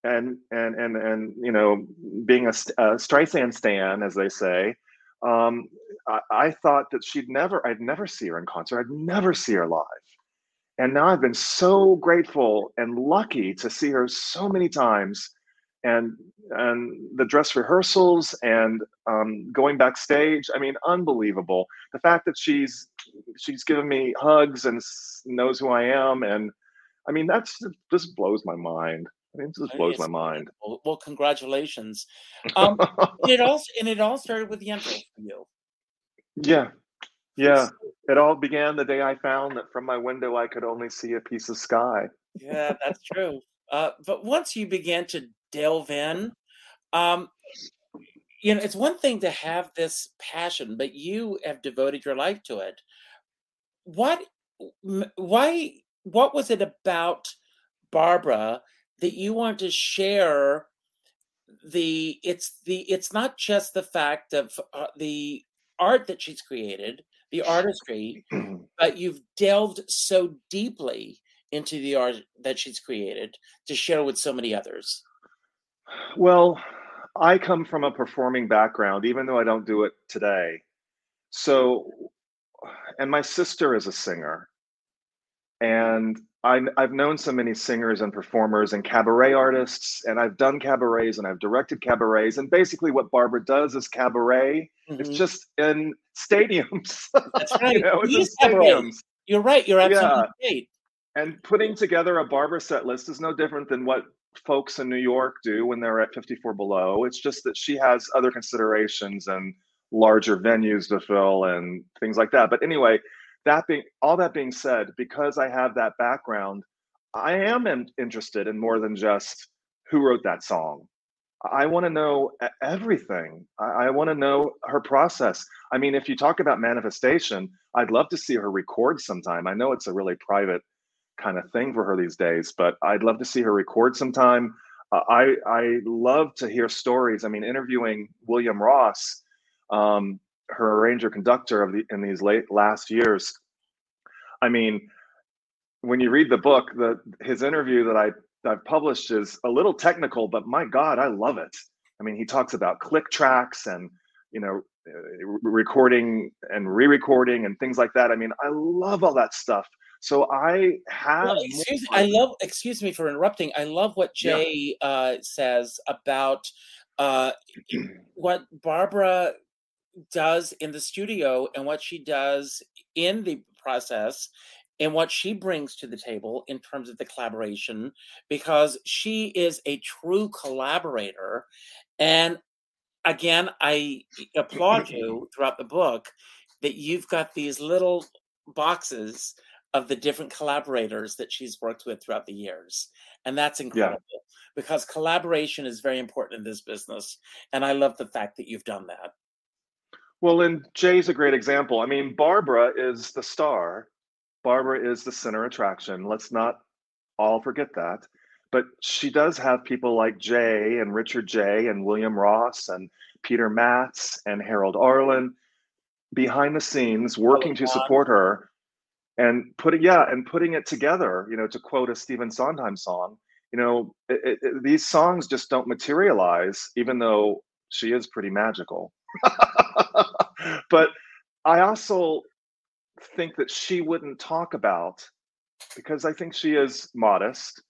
and and and and you know, being a, a Streisand stan, as they say, um, I, I thought that she'd never, I'd never see her in concert. I'd never see her live. And now I've been so grateful and lucky to see her so many times, and and the dress rehearsals and um, going backstage. I mean, unbelievable. The fact that she's she's given me hugs and knows who I am, and I mean, that's just blows my mind. I mean, it just blows my mind. Well, well, congratulations. Um, it [laughs] all and it all started with Yentl for you. yeah, yeah. It all began the day I found that from my window I could only see a piece of sky. Yeah, that's [laughs] true. Uh, but once you began to delve in, um, you know, it's one thing to have this passion, but you have devoted your life to it. What, why, what was it about Barbra that you want to share? The it's the it's not just the fact of uh, the art that she's created, the artistry, [clears throat] but you've delved so deeply into the art that she's created to share with so many others. Well, I come from a performing background, even though I don't do it today. So, and my sister is a singer. And I, I've known so many singers and performers and cabaret artists, and I've done cabarets and I've directed cabarets. And basically, what Barbra does is cabaret. It's Mhm. just in stadiums. [laughs] That's right. you know, it's It in is cabaret. stadiums. You're right. You're absolutely Yeah. right. And putting together a Barbra set list is no different than what folks in New York do when they're at 54 Below. It's just that she has other considerations and larger venues to fill and things like that. But anyway, that being all that being said, because I have that background, I am in, interested in more than just who wrote that song. I want to know everything. I, I want to know her process. I mean, if you talk about manifestation, I'd love to see her record sometime. I know it's a really private kind of thing for her these days, but I'd love to see her record sometime. Uh, I I love to hear stories. I mean, interviewing William Ross, um, her arranger conductor of the in these late last years. I mean, when you read the book, the his interview that I I've published is a little technical, but my God, I love it. I mean, he talks about click tracks and you know recording and re-recording and things like that. I mean, I love all that stuff. So I have. Well, excuse, I love. Excuse me for interrupting. I love what Jay yeah. uh, says about uh, [clears throat] what Barbra does in the studio and what she does in the process and what she brings to the table in terms of the collaboration because she is a true collaborator. And again i applaud you throughout the book that you've got these little boxes of the different collaborators that she's worked with throughout the years. And that's incredible yeah. because collaboration is very important in this business. And i love the fact that you've done that well and jay's a great example i mean barbra is the star Barbra is the center attraction. Let's not all forget that. But she does have people like Jay and Richard Jay and William Ross and Peter Matz and Harold Arlen behind the scenes working to support her and putting yeah and putting it together you know to quote a Stephen Sondheim song you know it, it, these songs just don't materialize even though she is pretty magical [laughs] but I also think that she wouldn't talk about because I think she is modest.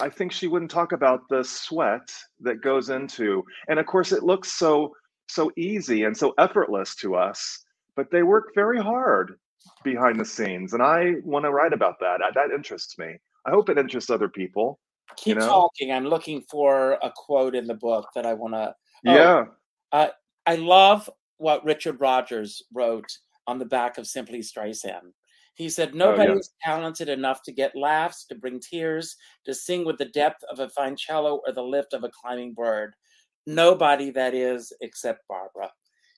I think she wouldn't talk about the sweat that goes into, and of course, it looks so so easy and so effortless to us, but they work very hard behind the scenes, and I want to write about that. That interests me. I hope it interests other people. Keep you know? talking. I'm looking for a quote in the book that I want to. Oh, yeah. Uh, I love what Richard Rodgers wrote on the back of Simply Streisand. He said, Nobody oh, yeah. talented enough to get laughs, to bring tears, to sing with the depth of a fine cello or the lift of a climbing bird. Nobody, that is, except Barbra.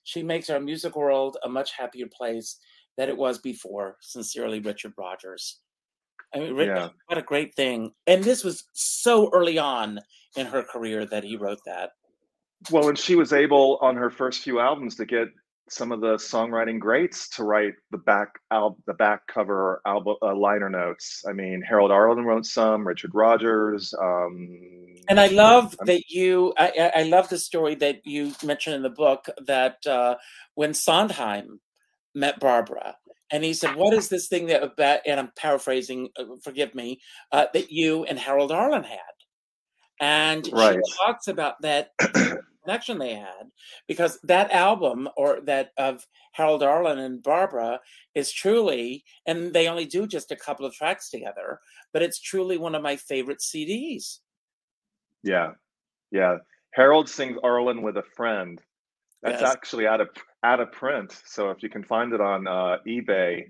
She makes our music world a much happier place than it was before. Sincerely, Richard Rodgers. I mean, yeah. what a great thing. And this was so early on in her career that he wrote that. Well, and she was able on her first few albums to get some of the songwriting greats to write the back al- the back cover album uh, liner notes. I mean, Harold Arlen wrote some, Richard Rodgers. Um, and I love I'm, that you. I, I, love the story that you mentioned in the book that uh, when Sondheim met Barbra. And he said, "What is this thing that about?" And I'm paraphrasing. Uh, forgive me. Uh, that you and Harold Arlen had, and right. she talks about that [clears throat] connection they had because that album or that of Harold Arlen and Barbra is truly, and they only do just a couple of tracks together, but it's truly one of my favorite CDs. Yeah, yeah. Harold sings Arlen with a friend. That's yes. actually out of out of print. So if you can find it on uh, eBay,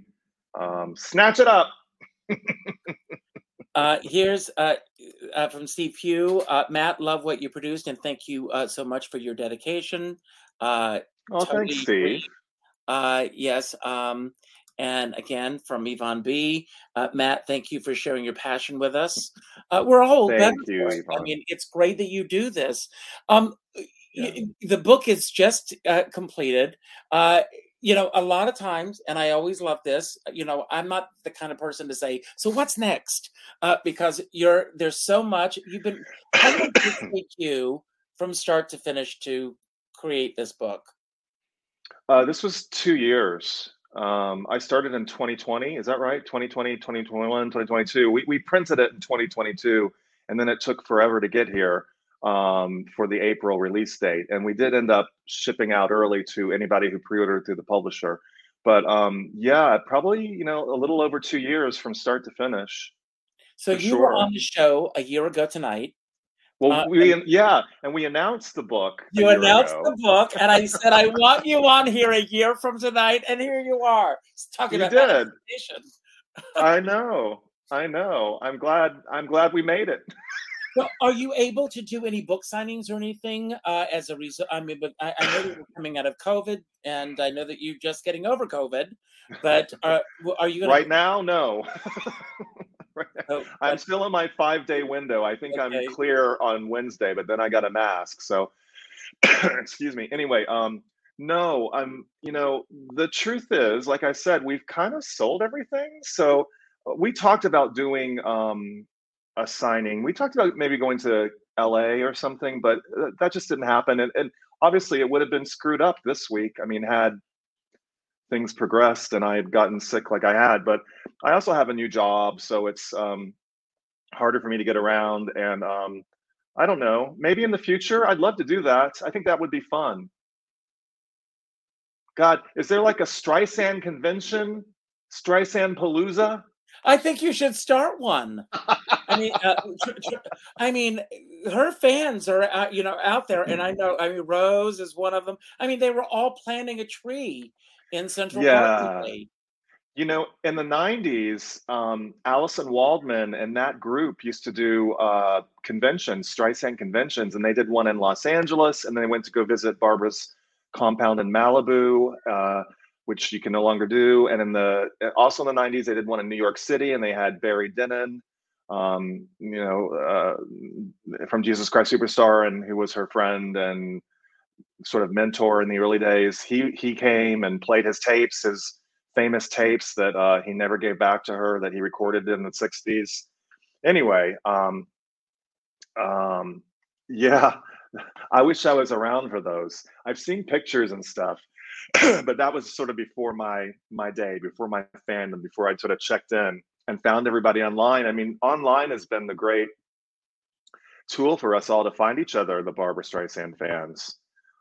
um, snatch it up. [laughs] Uh, here's uh, uh, from Steve Pugh. Uh, Matt, love what you produced, and thank you uh, so much for your dedication. Uh, oh, totally thanks, Steve. yes. Um, and again, from Yvonne B. Matt, thank you for sharing your passion with us. we're all thank you, Yvonne. I mean, it's great that you do this. Um, yeah. the book is just completed you know, a lot of times, and I always love this, you know, I'm not the kind of person to say, so what's next? Uh, because you're there's so much you've been how did it [coughs] take you from start to finish to create this book? Uh, this was two years. Um, I started in 2020. Is that right? 2020, 2021, 2022. We, we printed it in 2022, and then it took forever to get here um, for the April release date. And we did end up shipping out early to anybody who pre-ordered through the publisher. But um, yeah, probably you know a little over two years from start to finish. So you sure. were on the show a year ago tonight. Well, uh, we and, yeah, and we announced the book. You announced ago. the book, and I said I want you on here a year from tonight, and here you are talking you about did. I know. I know. I'm glad. I'm glad we made it. [laughs] Are you able to do any book signings or anything uh, as a result? I mean, but I, I know that you're coming out of COVID, and I know that you're just getting over COVID. But uh, are you gonna, Right now, no. Right now. Oh, [laughs] I'm still in my five day window. I think Okay. I'm clear on Wednesday, but then I got a mask. So, [clears throat] excuse me. Anyway, um, no, I'm, you know, the truth is, like I said, we've kind of sold everything. So, uh, we talked about doing um, a signing. We talked about maybe going to LA or something, but uh, that just didn't happen. And, and obviously, it would have been screwed up this week. I mean, had things progressed and I had gotten sick like I had, but I also have a new job, so it's um, harder for me to get around. And um, I don't know, maybe in the future, I'd love to do that. I think that would be fun. God, is there like a Streisand convention? Streisand Palooza? I think you should start one. I mean, uh, [laughs] tr- tr- I mean, her fans are uh, you know out there, and I know. I mean, Rose is one of them. I mean, they were all planting a tree in Central Park Yeah. today. You know, in the 90s, um, Allison Waldman and that group used to do uh, conventions, Streisand conventions, and they did one in Los Angeles, and then they went to go visit Barbra's compound in Malibu, uh, which you can no longer do. And in the also in the 90s, they did one in New York City, and they had Barry Dennen, um, you know, uh, from Jesus Christ Superstar, and who was her friend and sort of mentor in the early days. He he came and played his tapes, his famous tapes that uh, he never gave back to her that he recorded in the 60s. Anyway, um, um, [laughs] yeah, I wish I was around for those. I've seen pictures and stuff, [clears throat] but that was sort of before my my day, before my fandom, before I sort of checked in and found everybody online. I mean, online has been the great tool for us all to find each other, the Barbra Streisand fans.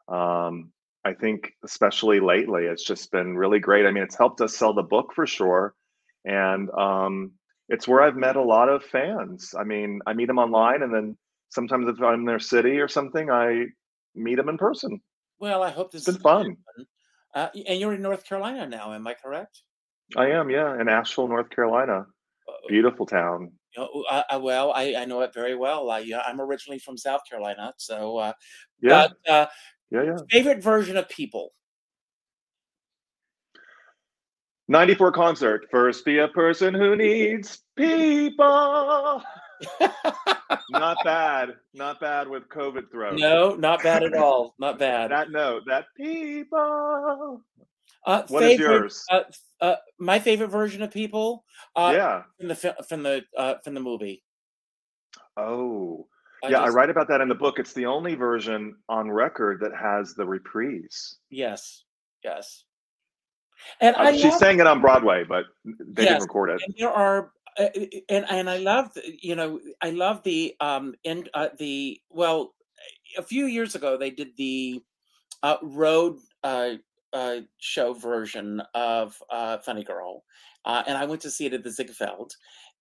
Um, I think, especially lately, it's just been really great. I mean, it's helped us sell the book for sure. And um, it's where I've met a lot of fans. I mean, I meet them online, and then sometimes if I'm in their city or something, I meet them in person. Well, I hope this It's been is fun. Uh, and you're in North Carolina now, am I correct? I am, yeah, in Asheville, North Carolina. Uh, Beautiful town. Uh, uh, well, I, I know it very well. I, uh, I'm originally from South Carolina, so. Uh, Yeah, But, uh, yeah, yeah. favorite version of People. 94 concert. First, be a person who [laughs] needs people. [laughs] Not bad. Not bad with COVID throat. no, not bad at all. Not [laughs] bad. That note, that people. Uh, What is favorite, yours? Uh, uh, my favorite version of People. Uh, yeah. From the from the uh, from the movie. Oh, I yeah. I write about that in the book. It's the only version on record that has the reprise. Yes. Yes. And Uh, I she's saying it on Broadway, but they Yes, didn't record it. and there are and and I love the- you know I love the um in uh, the well a few years ago they did the uh, road uh, uh, show version of uh, Funny Girl, uh, and I went to see it at the Ziegfeld.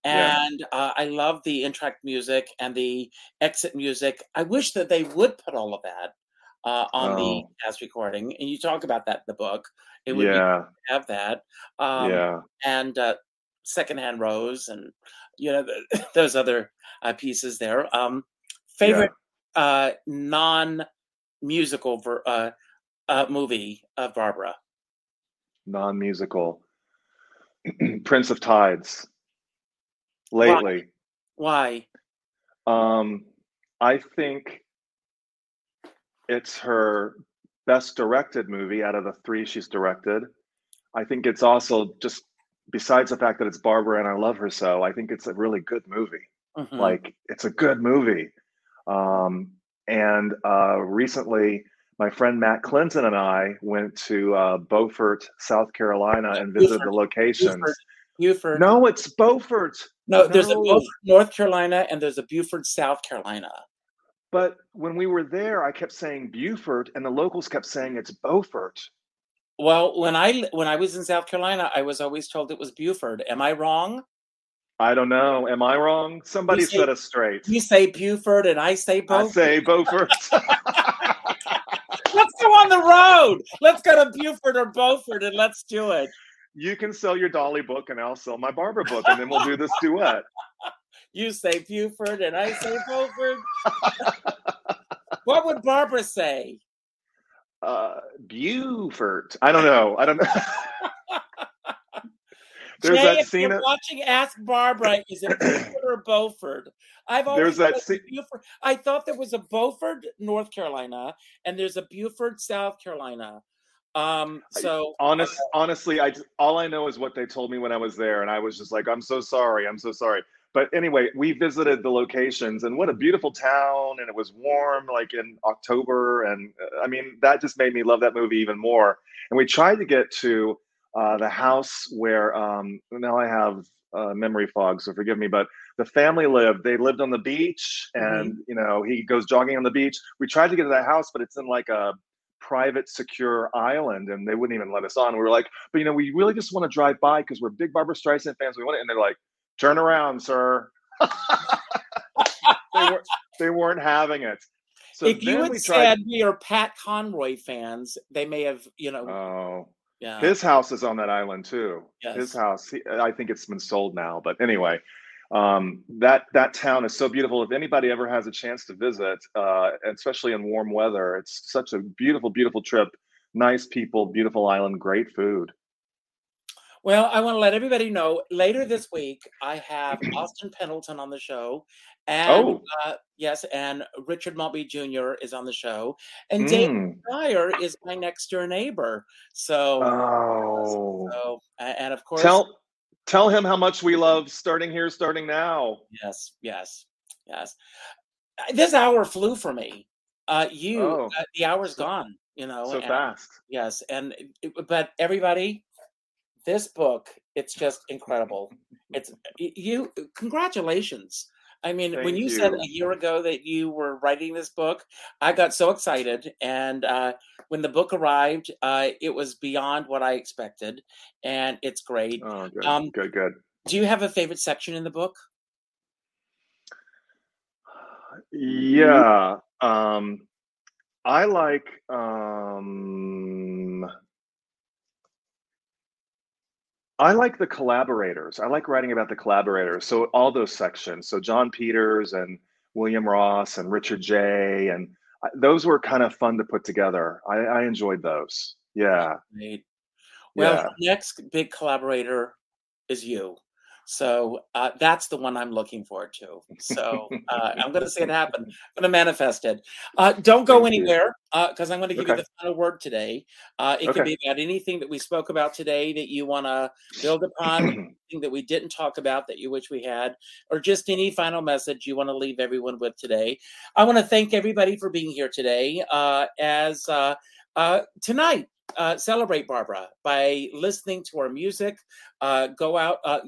Yeah. And uh, I love the entr'acte music and the exit music. I wish that they would put all of that uh, on the Oh. cast recording. And you talk about that in the book. It would be Yeah, to have that. Um, yeah. and uh, secondhand rose and you know the, [laughs] those other uh, pieces there um favorite uh non-musical ver- uh, uh movie of barbra Non-musical. [clears throat] Prince of Tides. Lately, why um, I think it's her best directed movie out of the three she's directed. I think it's also just besides the fact that it's Barbra and I love her so. I think it's a really good movie. Mhm. like it's a good movie um, and uh, recently my friend matt clinton and i went to uh, beaufort south carolina and visited the Beaufort. locations Beaufort. Buford. no it's beaufort no, there's a. Beaufort, North Carolina and there's a Beaufort, South Carolina. but when we were there i kept saying beaufort and the locals kept saying it's beaufort Well, when I when I was in South Carolina, I was always told it was Buford. Am I wrong? i don't know am i wrong somebody You say- set us straight You say Buford and I say i Beaufort. say beaufort [laughs] let's go on the road. Let's go to Buford or Beaufort and let's do it. you can sell your Dolly book and I'll sell my Barbra book, and then we'll do this duet. [laughs] You say Buford and I say Beaufort. what would Barbra say? Uh, Buford. I don't know. I don't know. [laughs] There's Jay, that if scene. you're Of, watching Ask Barbra, is it Beaufort or Beaufort? I've always There's that scene- Beaufort. I thought there was a Beaufort, North Carolina, and there's a Beaufort, South Carolina. Um, so honest, honestly, I all I know is what they told me when I was there, and I was just like, I'm so sorry, I'm so sorry. But anyway, we visited the locations, and what a beautiful town, and it was warm, like in October, and uh, I mean that just made me love that movie even more. And we tried to get to uh, the house where um, now I have uh, memory fog, so forgive me, but the family lived. They lived on the beach, and you know he goes jogging on the beach. We tried to get to that house, but it's in like a private, secure island, and they wouldn't even let us on. We were like, but you know, we really just want to drive by because we're big Barbra Streisand fans. We want it, and they're like, turn around, sir. [laughs] they weren't. They weren't having it. So if you had said we are Pat Conroy fans, they may have, you know, Oh, yeah. his house is on that island too. Yes. His house. He, I think it's been sold now, but anyway, um, that that town is so beautiful. If anybody ever has a chance to visit, uh, especially in warm weather, it's such a beautiful, beautiful trip. Nice people, beautiful island, great food. Well, I want to let everybody know later this week I have Austin Pendleton on the show. And Oh. uh, yes, and Richard Maltby Jr. is on the show. And Dave Mm. Shire is my next door neighbor. So, Oh, so and of course, tell tell him how much we love starting here, starting now. yes, yes, yes. Uh, This hour flew for me. Uh, you, Oh. uh, the hour's gone, you know. So and- fast. Yes, and but everybody, this book, it's just incredible. [laughs] It's you. Congratulations. I mean, when Thank you, said a year ago that you were writing this book, I got so excited, and uh, when the book arrived, uh, it was beyond what I expected, and it's great. Oh, good, Um, good, good. Do you have a favorite section in the book? Yeah. Um I like um I like the collaborators. I like writing about the collaborators. So all those sections. So Jon Peters and William Ross and Richard J. and I- those were kind of fun to put together. I, I enjoyed those. Yeah. Well, Yeah. next big collaborator is you. So uh, that's the one I'm looking forward to. So [laughs] uh, I'm going to see it happen. I'm going to manifest it. Uh, don't go anywhere because I'm going to give you the final word today. Uh, it can be about anything that we spoke about today that you want to build upon, [clears throat] anything that we didn't talk about that you wish we had, or just any final message you want to leave everyone with today. I want to thank everybody for being here today. Uh, as uh, uh, tonight, uh, celebrate Barbra by listening to our music. Uh, go out, uh,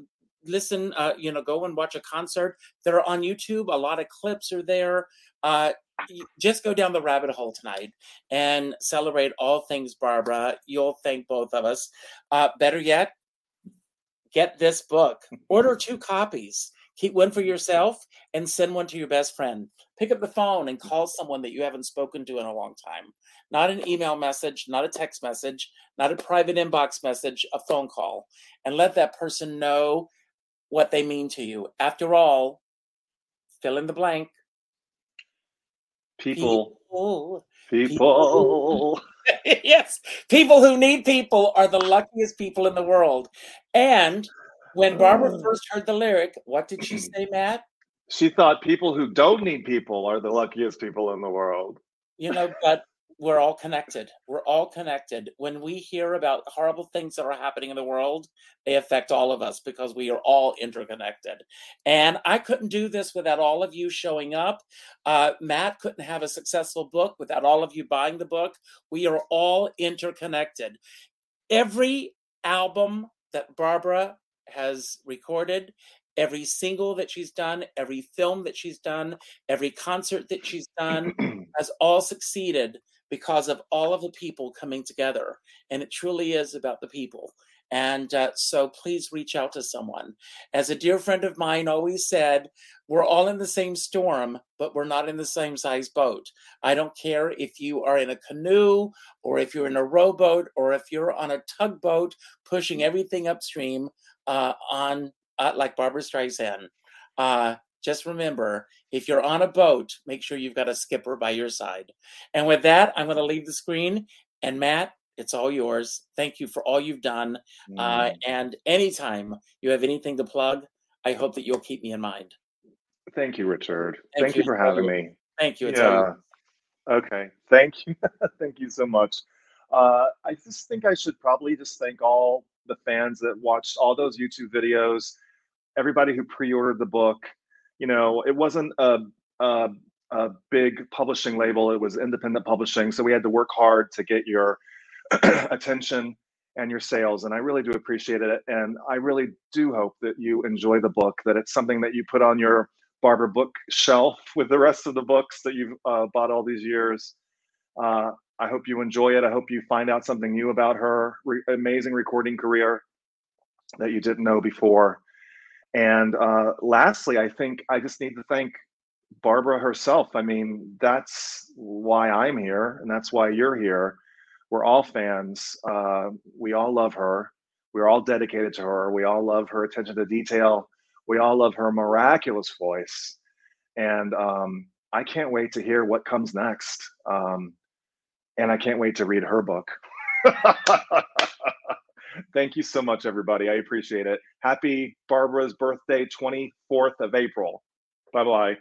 listen. Uh, you know, go and watch a concert. They're on YouTube. A lot of clips are there. Uh, just go down the rabbit hole tonight and celebrate all things Barbra. You'll thank both of us. Uh, better yet, get this book. Order two copies. Keep one for yourself and send one to your best friend. Pick up the phone and call someone that you haven't spoken to in a long time. Not an email message, not a text message, not a private inbox message, a phone call. And let that person know what they mean to you. After all, fill in the blank. People, People. people. [laughs] yes, people who need people are the luckiest people in the world. And when Barbra Oh. first heard the lyric, what did she [clears throat] say, Matt? She thought people who don't need people are the luckiest people in the world. You know, but we're all connected. We're all connected. When we hear about horrible things that are happening in the world, they affect all of us because we are all interconnected. And I couldn't do this without all of you showing up. Uh, Matt couldn't have a successful book without all of you buying the book. We are all interconnected. Every album that Barbra has recorded, every single that she's done, every film that she's done, every concert that she's done [clears throat] has all succeeded because of all of the people coming together. And it truly is about the people. And uh, so please reach out to someone. As a dear friend of mine always said, we're all in the same storm, but we're not in the same size boat. I don't care if you are in a canoe or if you're in a rowboat or if you're on a tugboat pushing everything upstream uh, on uh, like Barbra Streisand. Uh, just remember, if you're on a boat, make sure you've got a skipper by your side. And with that, I'm going to leave the screen. And Matt, it's all yours. Thank you for all you've done. Uh, Mm. and anytime you have anything to plug, I hope that you'll keep me in mind. Thank you, Richard. Thank Thank, you you. for having me. Thank you. It's. Yeah. Okay. Thank you. [laughs] thank you so much. Uh, I just think I should probably just thank all the fans that watched all those YouTube videos, everybody who pre-ordered the book. You know, it wasn't a, a, a big publishing label; it was independent publishing, so we had to work hard to get your [clears throat] attention and your sales. And I really do appreciate it. And I really do hope that you enjoy the book. That it's something that you put on your Barbra book shelf [laughs] with the rest of the books that you've uh, bought all these years. Uh, I hope you enjoy it. I hope you find out something new about her re- amazing recording career that you didn't know before. And uh, lastly, I think I just need to thank Barbra herself. I mean, that's why I'm here, and that's why you're here. We're all fans. Uh, we all love her. We're all dedicated to her. We all love her attention to detail. We all love her miraculous voice. And um, I can't wait to hear what comes next. Um, and I can't wait to read her book. [laughs] Thank you so much, everybody. I appreciate it. Happy Barbra's birthday, 24th of April. Bye bye.